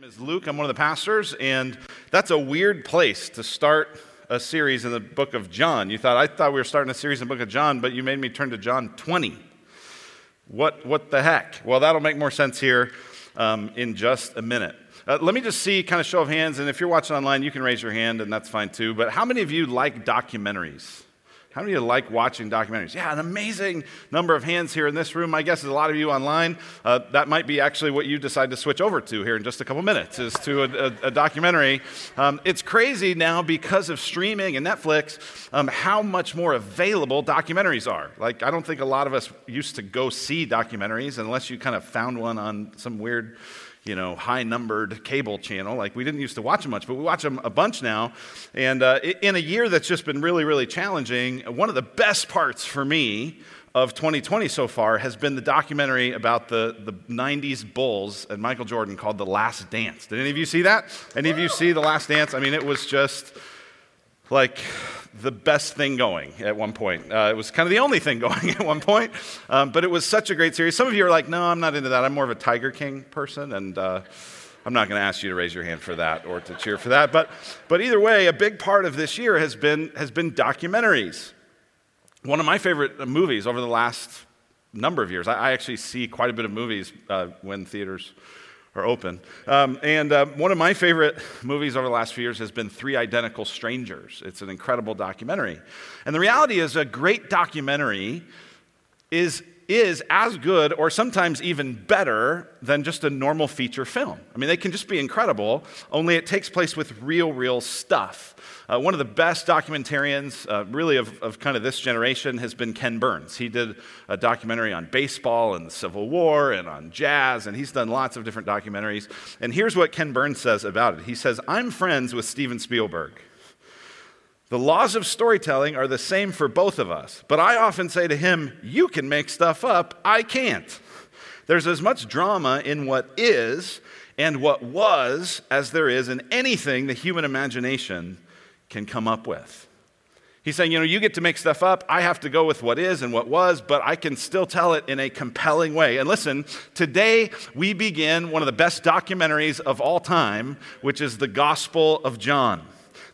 name is Luke. I'm one of the pastors, and that's a weird place to start a series in the book of John. You thought I thought we were starting a series in the book of John, but you made me turn to John 20. What what the heck? Well, that'll make more sense here um, in just a minute. Uh, let me just see, kind of show of hands, and if you're watching online, you can raise your hand, and that's fine too. But how many of you like documentaries? How many of you like watching documentaries? Yeah, an amazing number of hands here in this room. My guess is a lot of you online. Uh, that might be actually what you decide to switch over to here in just a couple minutes, is to a, a, a documentary. Um, it's crazy now because of streaming and Netflix um, how much more available documentaries are. Like, I don't think a lot of us used to go see documentaries unless you kind of found one on some weird you know, high numbered cable channel. Like we didn't used to watch them much, but we watch them a bunch now. And uh, in a year that's just been really, really challenging, one of the best parts for me of 2020 so far has been the documentary about the, the 90s Bulls and Michael Jordan called The Last Dance. Did any of you see that? Any of you see The Last Dance? I mean, it was just like the best thing going at one point. Uh, it was kind of the only thing going at one point, um, but it was such a great series. Some of you are like, no, I'm not into that. I'm more of a Tiger King person, and uh, I'm not going to ask you to raise your hand for that or to cheer for that. But, but either way, a big part of this year has been, has been documentaries. One of my favorite movies over the last number of years, I, I actually see quite a bit of movies uh, when theaters are open. Um, and uh, one of my favorite movies over the last few years has been Three Identical Strangers. It's an incredible documentary. And the reality is, a great documentary is, is as good or sometimes even better than just a normal feature film. I mean, they can just be incredible, only it takes place with real, real stuff. Uh, one of the best documentarians, uh, really, of, of kind of this generation has been Ken Burns. He did a documentary on baseball and the Civil War and on jazz, and he's done lots of different documentaries. And here's what Ken Burns says about it He says, I'm friends with Steven Spielberg. The laws of storytelling are the same for both of us, but I often say to him, You can make stuff up, I can't. There's as much drama in what is and what was as there is in anything the human imagination can come up with. He's saying, you know, you get to make stuff up. I have to go with what is and what was, but I can still tell it in a compelling way. And listen, today we begin one of the best documentaries of all time, which is the Gospel of John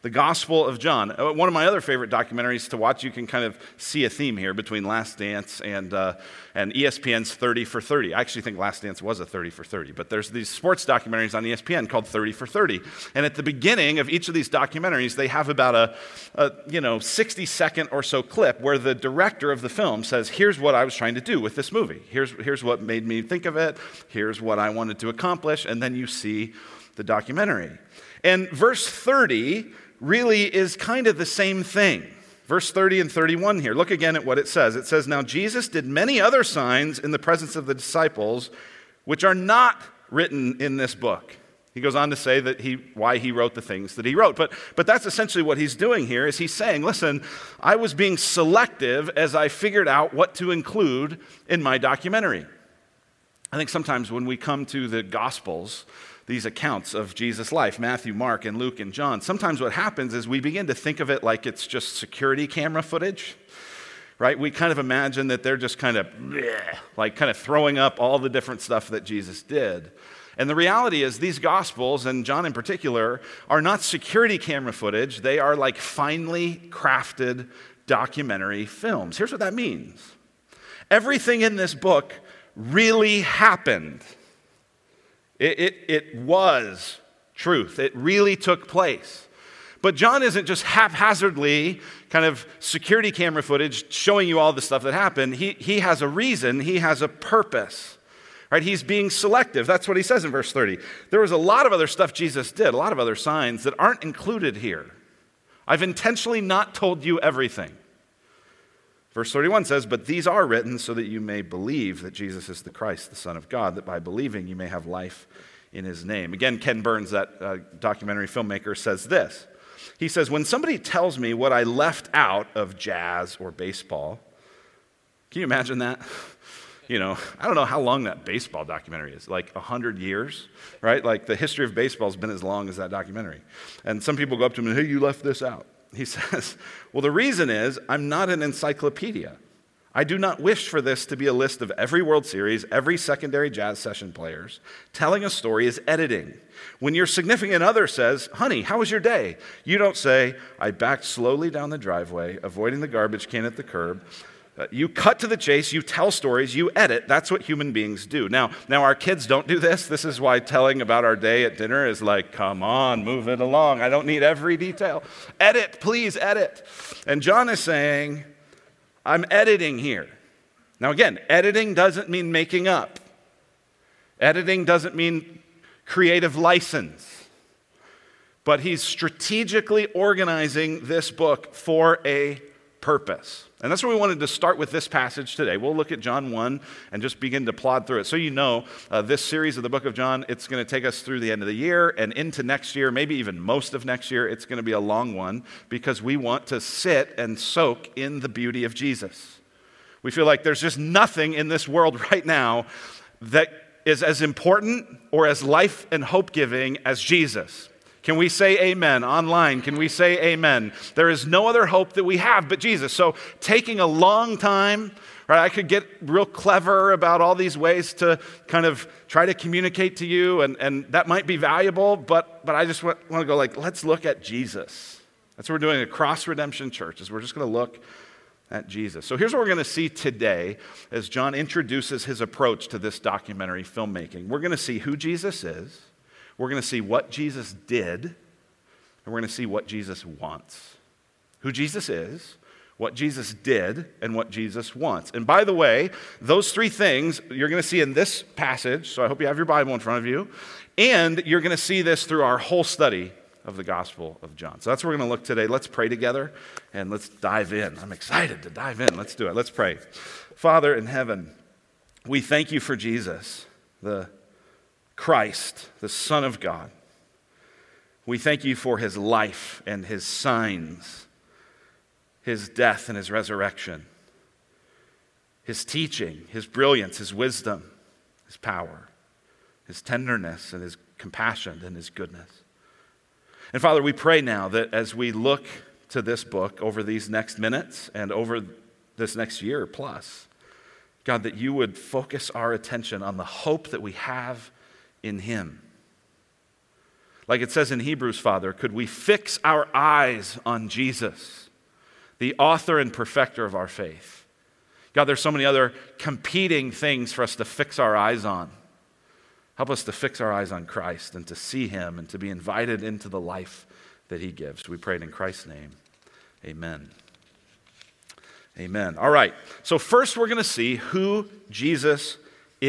the Gospel of John. Uh, one of my other favorite documentaries to watch, you can kind of see a theme here between Last Dance and, uh, and ESPN's 30 for 30. I actually think Last Dance was a 30 for 30, but there's these sports documentaries on ESPN called 30 for 30. And at the beginning of each of these documentaries, they have about a, a you know, 60 second or so clip where the director of the film says, Here's what I was trying to do with this movie. Here's, here's what made me think of it. Here's what I wanted to accomplish. And then you see the documentary. And verse 30 really is kind of the same thing. Verse 30 and 31 here. Look again at what it says. It says, Now Jesus did many other signs in the presence of the disciples, which are not written in this book. He goes on to say that he, why he wrote the things that he wrote. But, but that's essentially what he's doing here is he's saying, listen, I was being selective as I figured out what to include in my documentary. I think sometimes when we come to the Gospels, these accounts of Jesus' life Matthew, Mark, and Luke, and John sometimes what happens is we begin to think of it like it's just security camera footage. Right? We kind of imagine that they're just kind of bleh, like kind of throwing up all the different stuff that Jesus did. And the reality is, these Gospels, and John in particular, are not security camera footage. They are like finely crafted documentary films. Here's what that means everything in this book really happened. It, it, it was truth, it really took place. But John isn't just haphazardly kind of security camera footage showing you all the stuff that happened. He, he has a reason, he has a purpose. Right? He's being selective. That's what he says in verse 30. There was a lot of other stuff Jesus did, a lot of other signs that aren't included here. I've intentionally not told you everything. Verse 31 says, But these are written so that you may believe that Jesus is the Christ, the Son of God, that by believing you may have life in his name. Again, Ken Burns, that uh, documentary filmmaker, says this. He says, When somebody tells me what I left out of jazz or baseball, can you imagine that? You know, I don't know how long that baseball documentary is, like 100 years, right? Like the history of baseball has been as long as that documentary. And some people go up to me, and hey, you left this out. He says, Well, the reason is I'm not an encyclopedia. I do not wish for this to be a list of every World Series, every secondary jazz session players. Telling a story is editing. When your significant other says, Honey, how was your day? You don't say, I backed slowly down the driveway, avoiding the garbage can at the curb. Uh, you cut to the chase, you tell stories, you edit. That's what human beings do. Now, now our kids don't do this. This is why telling about our day at dinner is like, come on, move it along. I don't need every detail. Edit, please edit. And John is saying, I'm editing here. Now, again, editing doesn't mean making up, editing doesn't mean creative license. But he's strategically organizing this book for a purpose. And that's where we wanted to start with this passage today. We'll look at John 1 and just begin to plod through it. So, you know, uh, this series of the book of John, it's going to take us through the end of the year and into next year, maybe even most of next year. It's going to be a long one because we want to sit and soak in the beauty of Jesus. We feel like there's just nothing in this world right now that is as important or as life and hope giving as Jesus. Can we say amen online? Can we say amen? There is no other hope that we have but Jesus. So, taking a long time, right? I could get real clever about all these ways to kind of try to communicate to you, and, and that might be valuable, but, but I just want, want to go like, let's look at Jesus. That's what we're doing at Cross Redemption Church, is we're just going to look at Jesus. So here's what we're going to see today as John introduces his approach to this documentary filmmaking. We're going to see who Jesus is. We're going to see what Jesus did, and we're going to see what Jesus wants. Who Jesus is, what Jesus did, and what Jesus wants. And by the way, those three things you're going to see in this passage, so I hope you have your Bible in front of you, and you're going to see this through our whole study of the Gospel of John. So that's where we're going to look today. Let's pray together and let's dive in. I'm excited to dive in. Let's do it. Let's pray. Father in heaven, we thank you for Jesus, the Christ, the Son of God. We thank you for his life and his signs, his death and his resurrection, his teaching, his brilliance, his wisdom, his power, his tenderness and his compassion and his goodness. And Father, we pray now that as we look to this book over these next minutes and over this next year plus, God, that you would focus our attention on the hope that we have in Him. Like it says in Hebrews, Father, could we fix our eyes on Jesus, the author and perfecter of our faith? God, there's so many other competing things for us to fix our eyes on. Help us to fix our eyes on Christ and to see Him and to be invited into the life that He gives. We pray it in Christ's name. Amen. Amen. All right. So, first, we're going to see who Jesus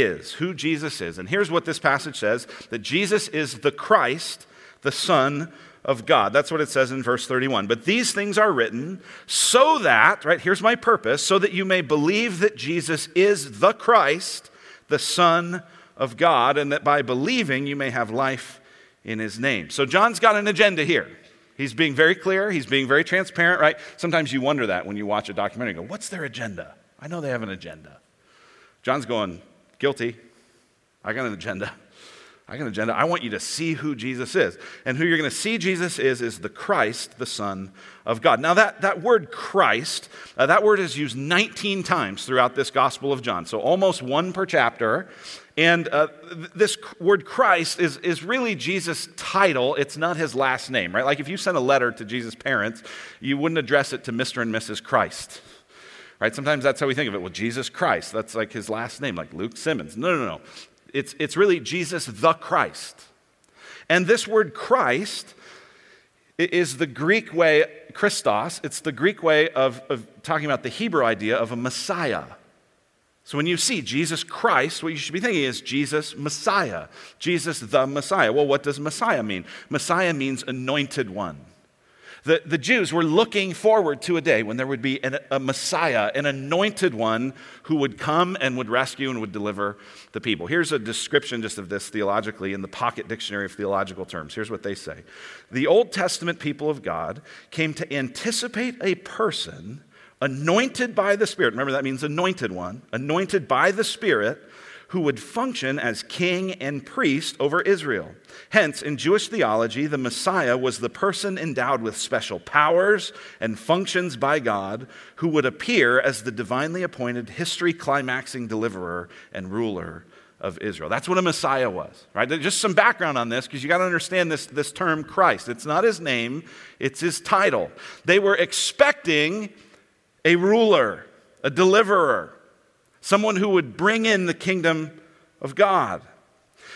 is, who Jesus is. And here's what this passage says that Jesus is the Christ, the Son of God. That's what it says in verse 31. But these things are written so that, right, here's my purpose, so that you may believe that Jesus is the Christ, the Son of God, and that by believing you may have life in his name. So John's got an agenda here. He's being very clear, he's being very transparent, right? Sometimes you wonder that when you watch a documentary go, what's their agenda? I know they have an agenda. John's going, Guilty. I got an agenda. I got an agenda. I want you to see who Jesus is. And who you're going to see Jesus is, is the Christ, the Son of God. Now, that, that word Christ, uh, that word is used 19 times throughout this Gospel of John, so almost one per chapter. And uh, this word Christ is, is really Jesus' title. It's not his last name, right? Like if you sent a letter to Jesus' parents, you wouldn't address it to Mr. and Mrs. Christ right? Sometimes that's how we think of it. Well, Jesus Christ, that's like his last name, like Luke Simmons. No, no, no. It's, it's really Jesus the Christ. And this word Christ is the Greek way, Christos, it's the Greek way of, of talking about the Hebrew idea of a Messiah. So when you see Jesus Christ, what you should be thinking is Jesus Messiah, Jesus the Messiah. Well, what does Messiah mean? Messiah means anointed one. The, the Jews were looking forward to a day when there would be an, a Messiah, an anointed one who would come and would rescue and would deliver the people. Here's a description just of this theologically in the Pocket Dictionary of Theological Terms. Here's what they say The Old Testament people of God came to anticipate a person anointed by the Spirit. Remember, that means anointed one, anointed by the Spirit who would function as king and priest over Israel. Hence, in Jewish theology, the Messiah was the person endowed with special powers and functions by God who would appear as the divinely appointed history climaxing deliverer and ruler of Israel. That's what a Messiah was, right? Just some background on this because you got to understand this, this term Christ. It's not his name, it's his title. They were expecting a ruler, a deliverer, someone who would bring in the kingdom of God.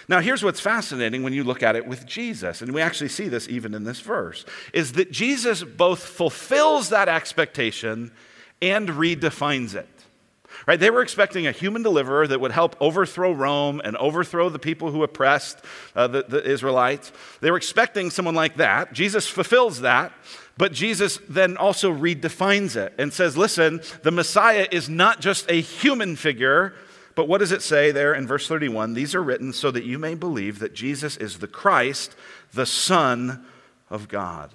Now, here's what's fascinating when you look at it with Jesus, and we actually see this even in this verse, is that Jesus both fulfills that expectation and redefines it. Right? They were expecting a human deliverer that would help overthrow Rome and overthrow the people who oppressed uh, the, the Israelites. They were expecting someone like that. Jesus fulfills that, but Jesus then also redefines it and says, listen, the Messiah is not just a human figure, but what does it say there in verse 31? These are written so that you may believe that Jesus is the Christ, the Son of God.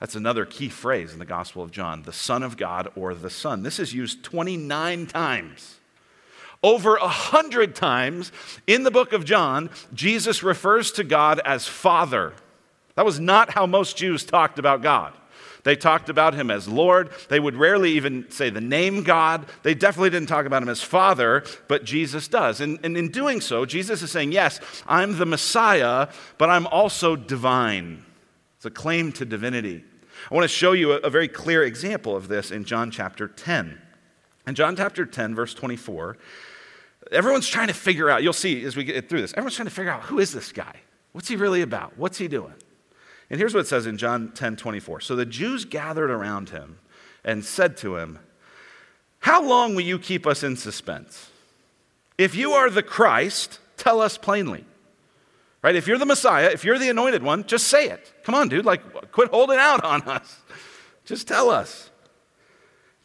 That's another key phrase in the Gospel of John the Son of God or the Son. This is used 29 times. Over a hundred times in the book of John, Jesus refers to God as Father. That was not how most Jews talked about God. They talked about him as Lord. They would rarely even say the name God. They definitely didn't talk about him as Father, but Jesus does. And, and in doing so, Jesus is saying, Yes, I'm the Messiah, but I'm also divine. It's a claim to divinity. I want to show you a, a very clear example of this in John chapter 10. In John chapter 10, verse 24, everyone's trying to figure out, you'll see as we get through this, everyone's trying to figure out who is this guy? What's he really about? What's he doing? And here's what it says in John 10 24. So the Jews gathered around him and said to him, How long will you keep us in suspense? If you are the Christ, tell us plainly. Right? If you're the Messiah, if you're the anointed one, just say it. Come on, dude. Like, quit holding out on us. Just tell us.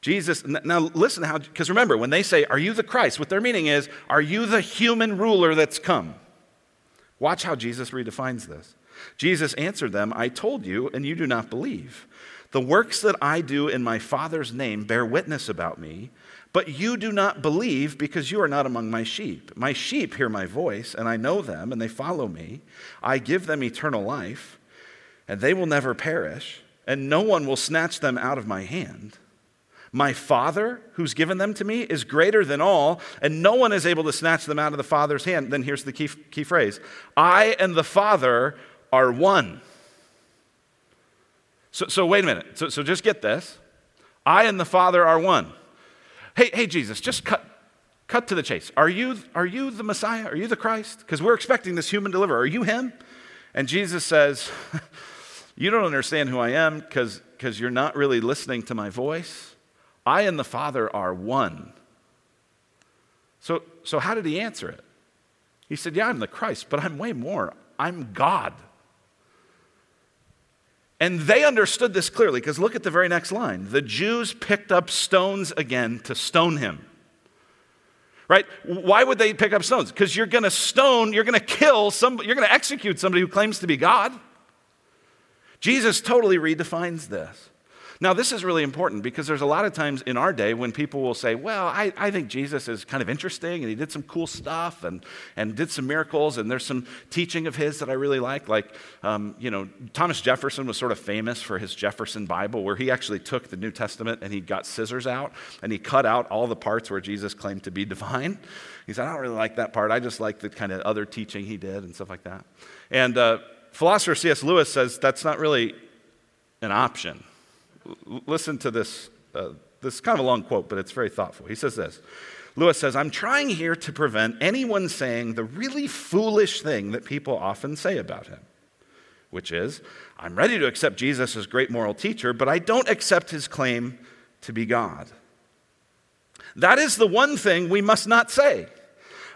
Jesus, now listen how, because remember, when they say, Are you the Christ? What their meaning is, Are you the human ruler that's come? Watch how Jesus redefines this. Jesus answered them, I told you, and you do not believe. The works that I do in my Father's name bear witness about me, but you do not believe because you are not among my sheep. My sheep hear my voice, and I know them, and they follow me. I give them eternal life, and they will never perish, and no one will snatch them out of my hand. My Father, who's given them to me, is greater than all, and no one is able to snatch them out of the Father's hand. Then here's the key, key phrase I and the Father are one. So, so wait a minute. So, so just get this. I and the Father are one. Hey, hey, Jesus, just cut, cut to the chase. Are you, are you the Messiah? Are you the Christ? Because we're expecting this human deliverer. Are you him? And Jesus says, You don't understand who I am because you're not really listening to my voice. I and the Father are one. So, so how did he answer it? He said, Yeah, I'm the Christ, but I'm way more. I'm God. And they understood this clearly because look at the very next line. The Jews picked up stones again to stone him. Right? Why would they pick up stones? Because you're going to stone, you're going to kill some, you're going to execute somebody who claims to be God. Jesus totally redefines this. Now, this is really important because there's a lot of times in our day when people will say, Well, I, I think Jesus is kind of interesting and he did some cool stuff and, and did some miracles, and there's some teaching of his that I really like. Like, um, you know, Thomas Jefferson was sort of famous for his Jefferson Bible, where he actually took the New Testament and he got scissors out and he cut out all the parts where Jesus claimed to be divine. He said, I don't really like that part. I just like the kind of other teaching he did and stuff like that. And uh, philosopher C.S. Lewis says that's not really an option listen to this. Uh, this is kind of a long quote, but it's very thoughtful. He says this Lewis says, I'm trying here to prevent anyone saying the really foolish thing that people often say about him, which is, I'm ready to accept Jesus as great moral teacher, but I don't accept his claim to be God. That is the one thing we must not say.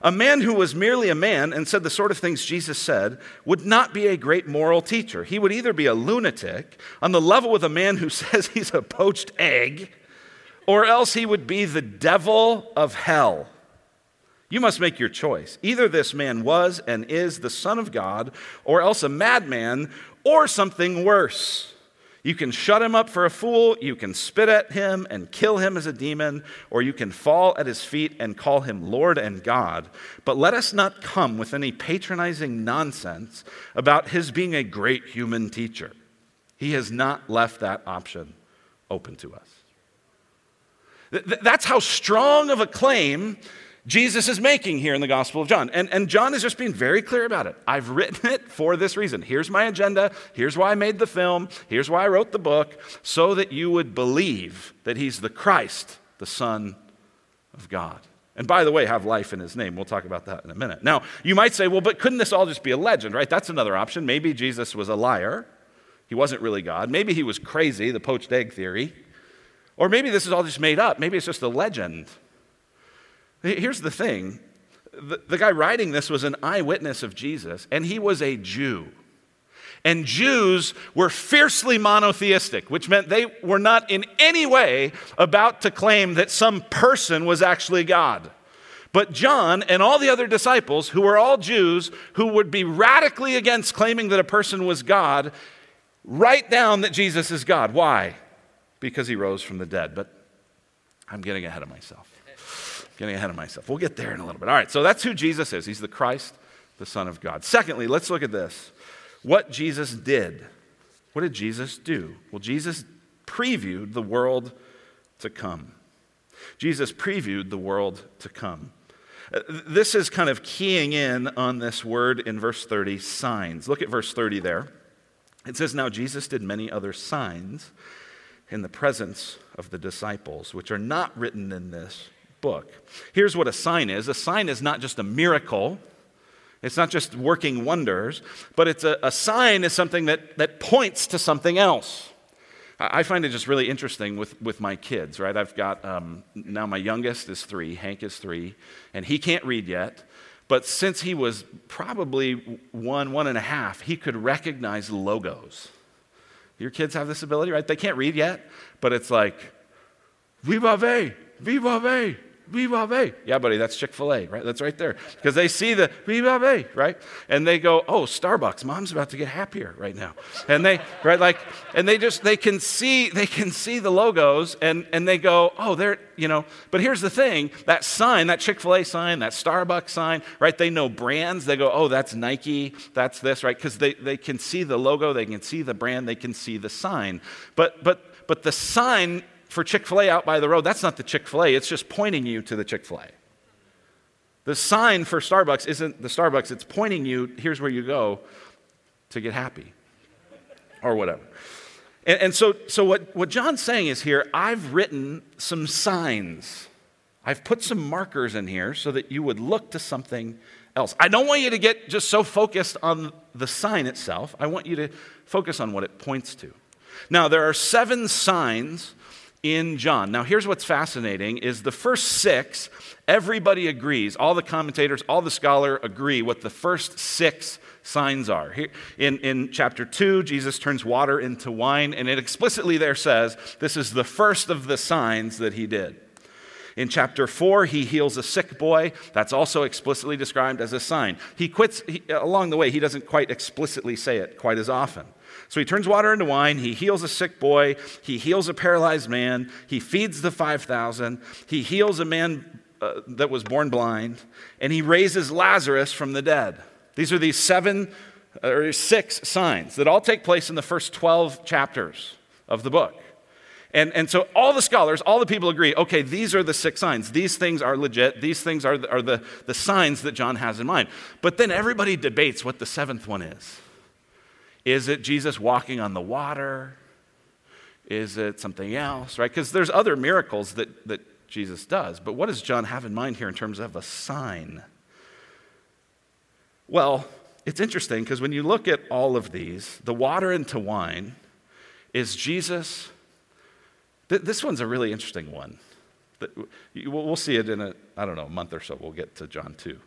A man who was merely a man and said the sort of things Jesus said would not be a great moral teacher. He would either be a lunatic on the level with a man who says he's a poached egg, or else he would be the devil of hell. You must make your choice. Either this man was and is the Son of God, or else a madman, or something worse. You can shut him up for a fool, you can spit at him and kill him as a demon, or you can fall at his feet and call him Lord and God. But let us not come with any patronizing nonsense about his being a great human teacher. He has not left that option open to us. That's how strong of a claim Jesus is making here in the Gospel of John. And, and John is just being very clear about it. I've written it for this reason. Here's my agenda. Here's why I made the film. Here's why I wrote the book, so that you would believe that he's the Christ, the Son of God. And by the way, have life in his name. We'll talk about that in a minute. Now, you might say, well, but couldn't this all just be a legend, right? That's another option. Maybe Jesus was a liar. He wasn't really God. Maybe he was crazy, the poached egg theory. Or maybe this is all just made up. Maybe it's just a legend. Here's the thing the, the, guy writing this was an eyewitness of Jesus, and he was a Jew. And Jews were fiercely monotheistic, which meant they were not in any way about to claim that some person was actually God. But John and all the other disciples, who were all Jews, who would be radically against claiming that a person was God, write down that Jesus is God. Why? Because he rose from the dead. But I'm getting ahead of myself getting ahead of myself. We'll get there in a little bit. All right, so that's who Jesus is. He's the Christ, the Son of God. Secondly, let's look at this. What Jesus did. What did Jesus do? Well, Jesus previewed the world to come. Jesus previewed the world to come. Uh, this is kind of keying in on this word in verse 30 signs. Look at verse 30 there. It says, Now Jesus did many other signs in the presence of the disciples, which are not written in this book. Here's what a sign is a sign is not just a miracle, it's not just working wonders, but it's a, a sign is something that, that points to something else. I find it just really interesting with, with my kids, right? I've got um, now my youngest is three, Hank is three, and he can't read yet. But since he was probably one, one and a half, he could recognize logos. Your kids have this ability, right? They can't read yet, but it's like, Viva Ve, Viva Ve, Viva. Yeah, buddy, that's Chick fil A, right? That's right there. Because they see the Viva right? And they go, oh, Starbucks, mom's about to get happier right now. And they, right, like, and they just, they can see, they can see the logos and, and they go, oh, they're, you know, but here's the thing that sign, that Chick fil A sign, that Starbucks sign, right? They know brands. They go, oh, that's Nike, that's this, right? Because they, they can see the logo, they can see the brand, they can see the sign. But, but, but the sign for Chick fil A out by the road, that's not the Chick fil A, it's just pointing you to the Chick fil A. The sign for Starbucks isn't the Starbucks, it's pointing you, here's where you go to get happy or whatever. And, and, so, so what, what John's saying is here, I've written some signs. I've put some markers in here so that you would look to something else. I don't want you to get just so focused on the sign itself. I want you to focus on what it points to. Now, there are seven signs in John. Now, here's what's fascinating is the first six, everybody agrees, all the commentators, all the scholar agree what the first six signs are. Here, in, in chapter 2, Jesus turns water into wine, and it explicitly there says this is the first of the signs that he did. In chapter 4, he heals a sick boy. That's also explicitly described as a sign. He quits, he, along the way, he doesn't quite explicitly say it quite as often. So he turns water into wine. He heals a sick boy. He heals a paralyzed man. He feeds the 5,000. He heals a man uh, that was born blind. And he raises Lazarus from the dead. These are these seven or six signs that all take place in the first 12 chapters of the book. And, and so all the scholars, all the people agree okay, these are the six signs. These things are legit. These things are, the, are the, the signs that John has in mind. But then everybody debates what the seventh one is. Is it Jesus walking on the water? Is it something else, right? Because there's other miracles that, that Jesus does. But what does John have in mind here in terms of a sign? Well, it's interesting because when you look at all of these, the water into wine is Jesus. Th- this one's a really interesting one. We'll see it in a, I don't know, a month or so. We'll get to John 2.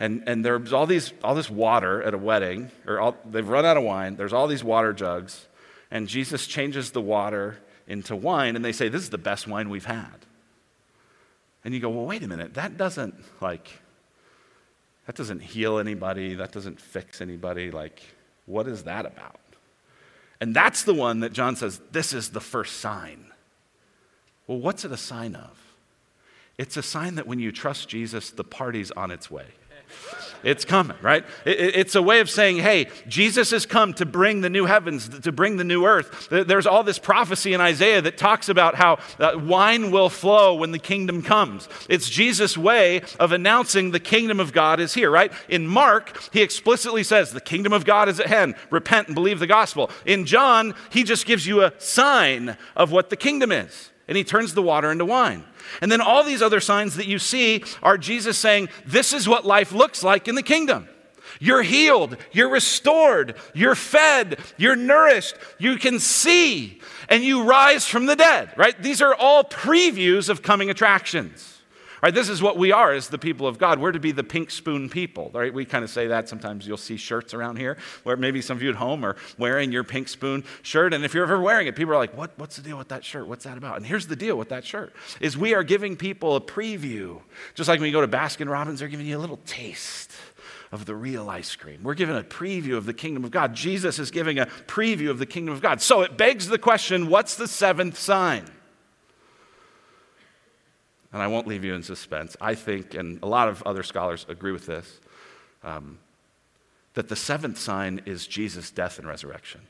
And, and there's all, these, all this water at a wedding, or all, they've run out of wine. There's all these water jugs. And Jesus changes the water into wine, and they say, This is the best wine we've had. And you go, Well, wait a minute. That doesn't, like, that doesn't heal anybody. That doesn't fix anybody. Like, what is that about? And that's the one that John says, this is the first sign. Well, what's it a sign of? It's a sign that when you trust Jesus, the party's on its way. It's coming, right? It's a way of saying, hey, Jesus has come to bring the new heavens, to bring the new earth. There's all this prophecy in Isaiah that talks about how uh, wine will flow when the kingdom comes. It's Jesus' way of announcing the kingdom of God is here, right? In Mark, he explicitly says, the kingdom of God is at hand. Repent and believe the gospel. In John, he just gives you a sign of what the kingdom is, and he turns the water into wine. And then all these other signs that you see are Jesus saying, This is what life looks like in the kingdom. You're healed, you're restored, you're fed, you're nourished, you can see, and you rise from the dead, right? These are all previews of coming attractions. Right, this is what we are as the people of God. We're to be the pink spoon people. Right? We kind of say that. Sometimes you'll see shirts around here where maybe some of you at home are wearing your pink spoon shirt. And if you're ever wearing it, people are like, what, what's the deal with that shirt? What's that about? And here's the deal with that shirt is we are giving people a preview. Just like when you go to Baskin Robbins, they're giving you a little taste of the real ice cream. We're given a preview of the kingdom of God. Jesus is giving a preview of the kingdom of God. So it begs the question what's the seventh sign? And I won't leave you in suspense. I think, and a lot of other scholars agree with this, um, that the seventh sign is Jesus' death and resurrection.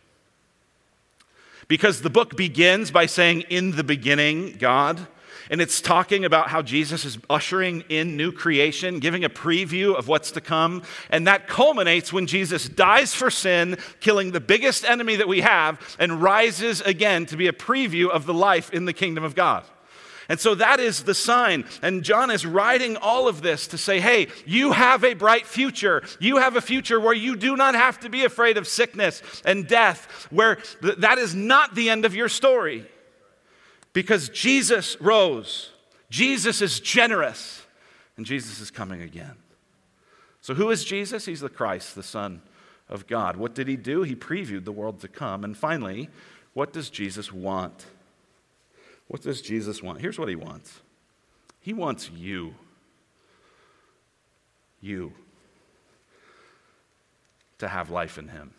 Because the book begins by saying, In the beginning, God. And it's talking about how Jesus is ushering in new creation, giving a preview of what's to come. And that culminates when Jesus dies for sin, killing the biggest enemy that we have, and rises again to be a preview of the life in the kingdom of God. And so that is the sign. And John is writing all of this to say, hey, you have a bright future. You have a future where you do not have to be afraid of sickness and death, where th- that is not the end of your story. Because Jesus rose, Jesus is generous, and Jesus is coming again. So, who is Jesus? He's the Christ, the Son of God. What did he do? He previewed the world to come. And finally, what does Jesus want? What does Jesus want? Here's what he wants He wants you. You. To have life in him.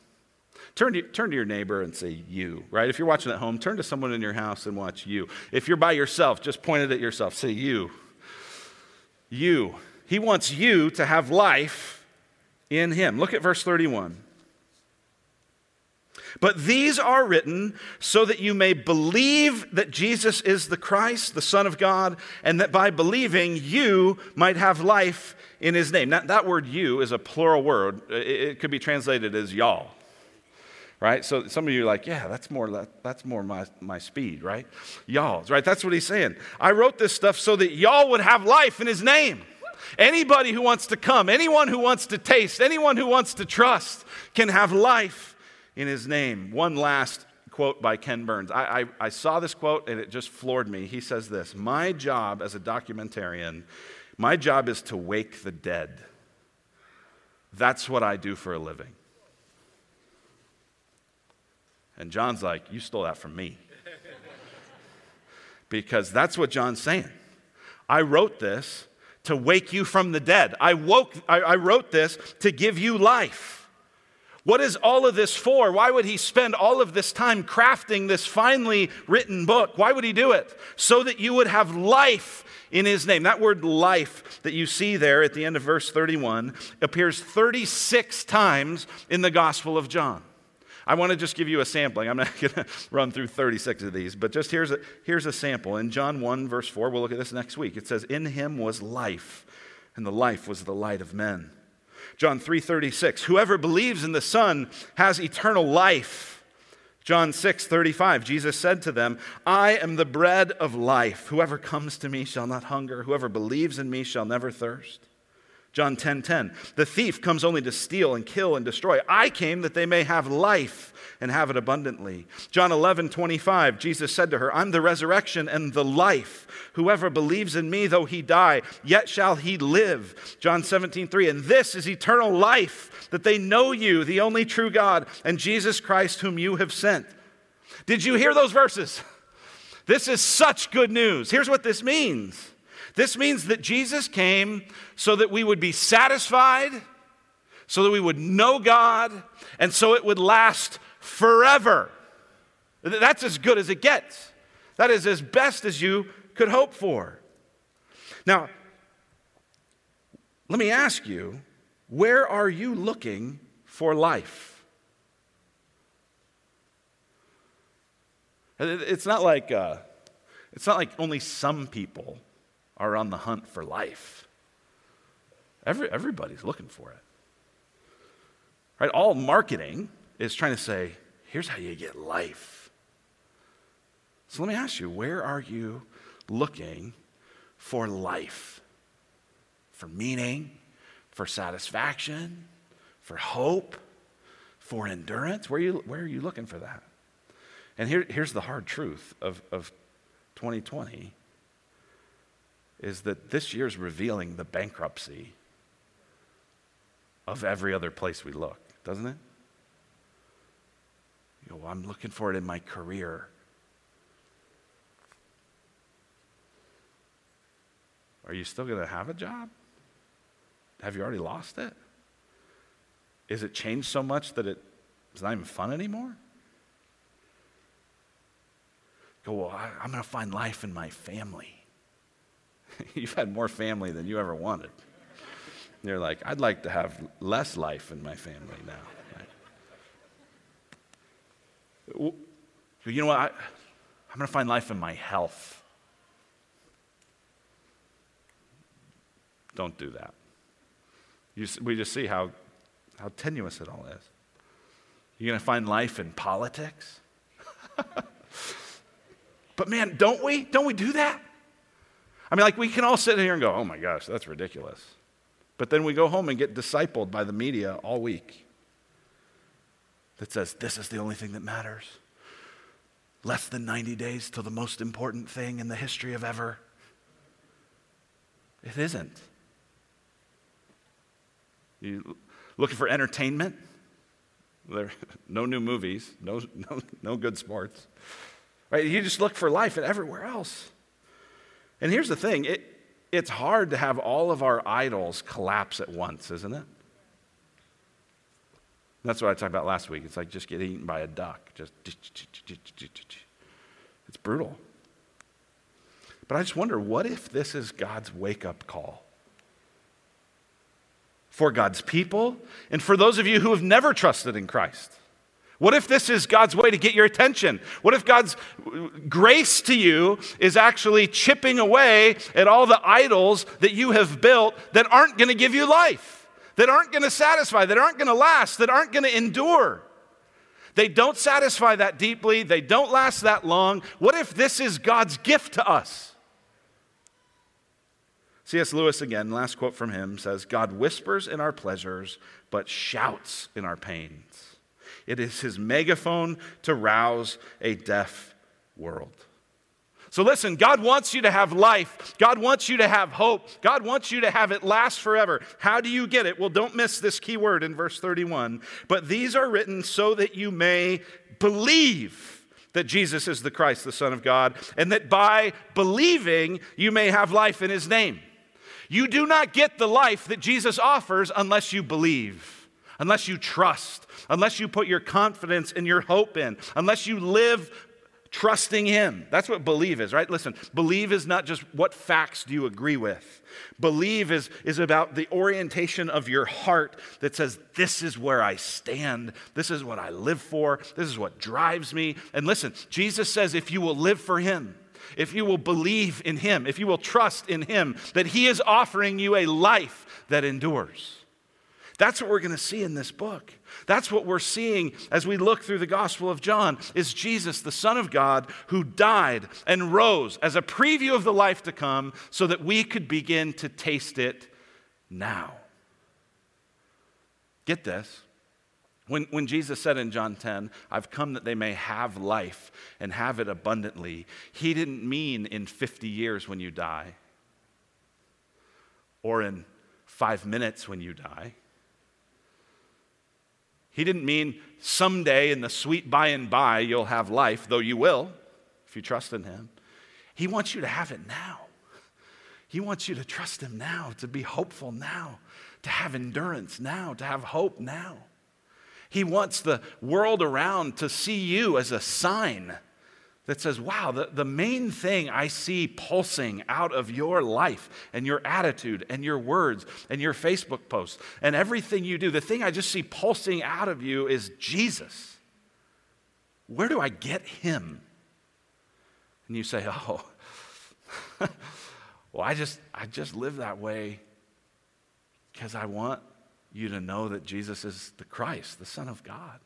Turn to, turn to your neighbor and say, You, right? If you're watching at home, turn to someone in your house and watch you. If you're by yourself, just point it at yourself. Say, You. You. He wants you to have life in him. Look at verse 31. But these are written so that you may believe that Jesus is the Christ, the Son of God, and that by believing you might have life in his name. Now, that word you is a plural word. It could be translated as y'all. Right? So some of you are like, yeah, that's more, that's more my, my speed, right? Y'all, right? That's what he's saying. I wrote this stuff so that y'all would have life in his name. Anybody who wants to come, anyone who wants to taste, anyone who wants to trust can have life in his name. One last quote by Ken Burns. I, I, I, saw this quote and it just floored me. He says this My job as a documentarian, my job is to wake the dead. That's what I do for a living. And John's like, You stole that from me. because that's what John's saying. I wrote this to wake you from the dead. I, woke, I, I wrote this to give you life. What is all of this for? Why would he spend all of this time crafting this finely written book? Why would he do it? So that you would have life in his name. That word life that you see there at the end of verse 31 appears 36 times in the Gospel of John. I want to just give you a sampling. I'm not going to run through 36 of these, but just here's a, here's a sample. In John 1, verse 4, we'll look at this next week. It says, In him was life, and the life was the light of men. John 3:36. Whoever believes in the Son has eternal life. John 6:35. Jesus said to them, "I am the bread of life. Whoever comes to me shall not hunger. Whoever believes in me shall never thirst." John 10:10. 10, 10, the thief comes only to steal and kill and destroy. I came that they may have life and have it abundantly. John 11:25. Jesus said to her, "I'm the resurrection and the life. Whoever believes in me though he die, yet shall he live." John 17:3. And this is eternal life, that they know you, the only true God, and Jesus Christ whom you have sent. Did you hear those verses? This is such good news. Here's what this means. This means that Jesus came so that we would be satisfied, so that we would know God, and so it would last forever. That's as good as it gets. That is as best as you could hope for. Now, let me ask you where are you looking for life? It's not like, uh, it's not like only some people are on the hunt for life. Every, everybody's looking for it. Right? All marketing is trying to say, here's how you get life. So let me ask you, where are you looking for life? For meaning, for satisfaction, for hope, for endurance? Where are you, where are you looking for that? And here, here's the hard truth of, of 2020 is that this year's revealing the bankruptcy of every other place we look, doesn't it? You know, I'm looking for it in my career. Are you still going to have a job? Have you already lost it? Is it changed so much that it's not even fun anymore? Go, well, I, I'm going to find life in my family. You've had more family than you ever wanted. You're like, I'd like to have less life in my family now. Right? You know what? I, I'm going to find life in my health. Don't do that. You, we just see how, how tenuous it all is. You're going to find life in politics? but man, don't we? Don't we do that? I mean, like, we can all sit here and go, oh my gosh, that's ridiculous. But then we go home and get discipled by the media all week that says, this is the only thing that matters. Less than 90 days till the most important thing in the history of ever. It isn't. You looking for entertainment? There, no new movies, no, no, no good sports. Right? You just look for life and everywhere else. And here's the thing it, it's hard to have all of our idols collapse at once, isn't it? That's what I talked about last week. It's like just getting eaten by a duck. Just it's brutal. But I just wonder what if this is God's wake up call? For God's people and for those of you who have never trusted in Christ. What if this is God's way to get your attention? What if God's grace to you is actually chipping away at all the idols that you have built that aren't going to give you life, that aren't going to satisfy, that aren't going to last, that aren't going to endure? They don't satisfy that deeply, they don't last that long. What if this is God's gift to us? C.S. Lewis, again, last quote from him says God whispers in our pleasures, but shouts in our pains. It is his megaphone to rouse a deaf world. So listen, God wants you to have life. God wants you to have hope. God wants you to have it last forever. How do you get it? Well, don't miss this key word in verse 31. But these are written so that you may believe that Jesus is the Christ, the Son of God, and that by believing you may have life in his name. You do not get the life that Jesus offers unless you believe, unless you trust, unless you put your confidence and your hope in, unless you live trusting Him. That's what believe is, right? Listen, believe is not just what facts do you agree with. Believe is, is about the orientation of your heart that says, This is where I stand. This is what I live for. This is what drives me. And listen, Jesus says, if you will live for Him, if you will believe in Him, if you will trust in Him, that He is offering you a life that endures. That's what we're going to see in this book. That's what we're seeing as we look through the Gospel of John is Jesus, the Son of God, who died and rose as a preview of the life to come so that we could begin to taste it now. Get this. When, when Jesus said in John 10, I've come that they may have life and have it abundantly, he didn't mean in 50 years when you die or in five minutes when you die. He didn't mean someday in the sweet by and by you'll have life, though you will if you trust in Him. He wants you to have it now. He wants you to trust Him now, to be hopeful now, to have endurance now, to have hope now. He wants the world around to see you as a sign that says, wow, the, the main thing I see pulsing out of your life and your attitude and your words and your Facebook posts and everything you do, the thing I just see pulsing out of you is Jesus. Where do I get him? And you say, oh, well, I just, I just live that way because I want you to know that Jesus is the Christ, the Son of God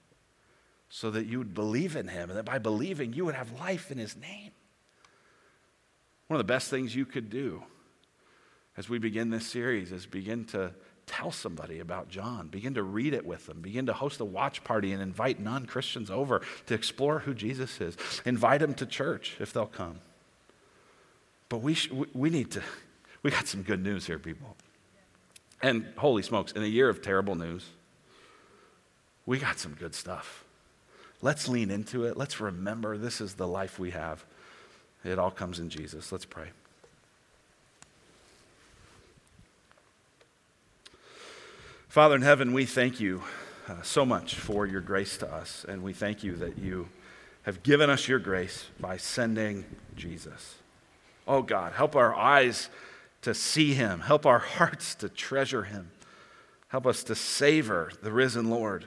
so that you would believe in him, and that by believing, you would have life in his name. One of the best things you could do as we begin this series is begin to tell somebody about John, begin to read it with them, begin to host a watch party and invite non Christians over to explore who Jesus is. Invite them to church if they'll come. But we, sh- we need to, we got some good news here, people. And holy smokes, in a year of terrible news, we got some good stuff. Let's lean into it. Let's remember this is the life we have. It all comes in Jesus. Let's pray. Father in heaven, we thank you uh, so much for your grace to us, and we thank you that you have given us your grace by sending Jesus. Oh God, help our eyes to see him, help our hearts to treasure him, help us to savor the risen Lord.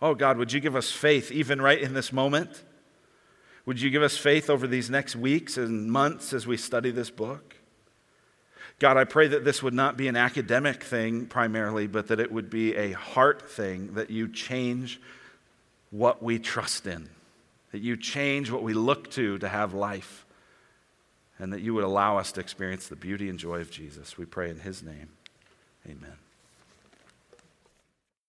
Oh, God, would you give us faith even right in this moment? Would you give us faith over these next weeks and months as we study this book? God, I pray that this would not be an academic thing primarily, but that it would be a heart thing, that you change what we trust in, that you change what we look to to have life, and that you would allow us to experience the beauty and joy of Jesus. We pray in his name. Amen.